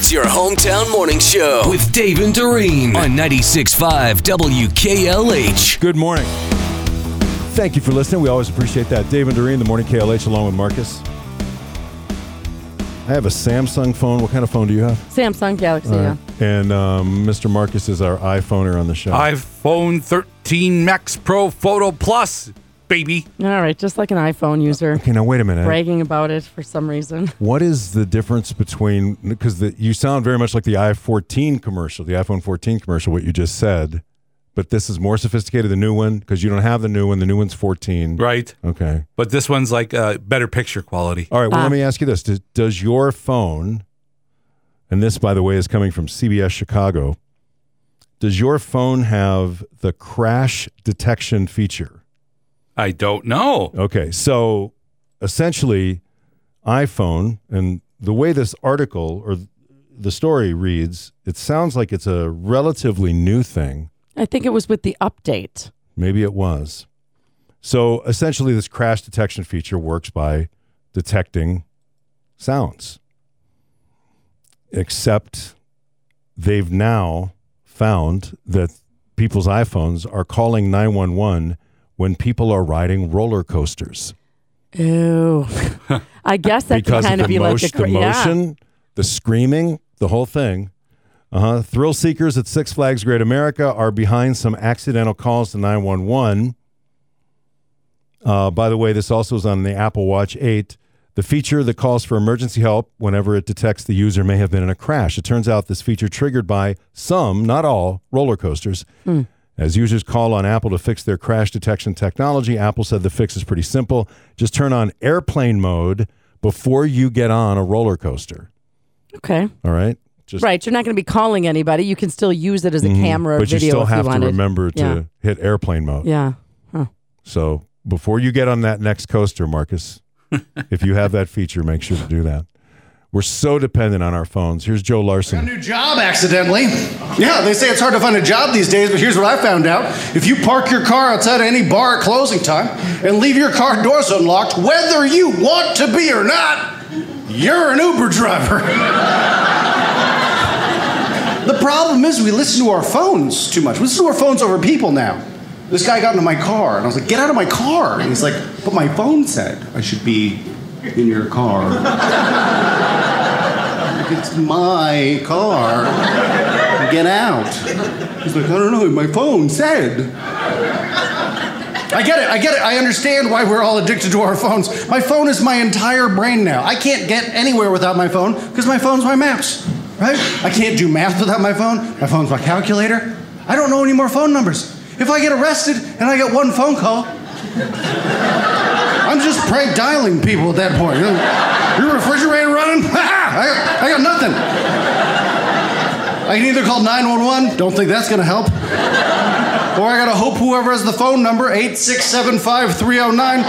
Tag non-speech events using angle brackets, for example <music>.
It's your hometown morning show with Dave and Doreen on 96.5 WKLH. Good morning. Thank you for listening. We always appreciate that. Dave and Doreen, the morning KLH, along with Marcus. I have a Samsung phone. What kind of phone do you have? Samsung Galaxy. All Yeah. And um, Mr. Marcus is our iPhoner on the show. iPhone 13 Max Pro Photo Plus, baby. All right, just like an iPhone user, okay, now wait a minute. bragging about it for some reason. What is the difference between because you sound very much like the i14 commercial, the iPhone 14 commercial, what you just said, but this is more sophisticated, than the new one, because you don't have the new one. The new one's 14. Right. Okay. But this one's like uh, better picture quality. All right. Well, Ah. let me ask you this: does, does your phone, and this, by the way, is coming from CBS Chicago, does your phone have the crash detection feature? I don't know. Okay, so essentially, iPhone, and the way this article or the story reads, it sounds like it's a relatively new thing. I think it was with the update. Maybe it was. So essentially, this crash detection feature works by detecting sounds. Except they've now found that people's iPhones are calling 911 when people are riding roller coasters Ew. I guess that because can kind of of the, be like motion, the, cra- the yeah. motion, the screaming, the whole thing. Uh-huh. Thrill seekers at Six Flags Great America are behind some accidental calls to 911. Uh, by the way, this also is on the Apple Watch 8. The feature that calls for emergency help whenever it detects the user may have been in a crash. It turns out this feature triggered by some, not all, roller coasters. As users call on Apple to fix their crash detection technology, Apple said the fix is pretty simple. Just turn on airplane mode before you get on a roller coaster. Okay. All right? Just Right. You're not going to be calling anybody. You can still use it as a camera or Mm-hmm. but you still have you to remember to Yeah. hit airplane mode. Yeah. So before you get on that next coaster, Marcus, <laughs> if you have that feature, make sure to do that. We're so dependent on our phones. Here's Joe Larson. new job accidentally. Yeah, they say it's hard to find a job these days, but here's what I found out. If you park your car outside any bar at closing time and leave your car doors unlocked, whether you want to be or not, you're an Uber driver. the problem is we listen to our phones too much. We listen to our phones over people now. This guy got into my car, and I was like, get out of my car. And he's like, but my phone said I should be in your car. It's my car. Get out. He's like, I don't know, my phone said. I get it, I get it. I understand why we're all addicted to our phones. My phone is my entire brain now. I can't get anywhere without my phone because my phone's my maps, right? I can't do math without my phone. My phone's my calculator. I don't know any more phone numbers. If I get arrested and I get one phone call, I'm just prank dialing people at that point. Your refrigerator running? <laughs> I, got, I got nothing. I can either call 911, don't think that's gonna help. Or I gotta hope whoever has the phone number, 8675 309,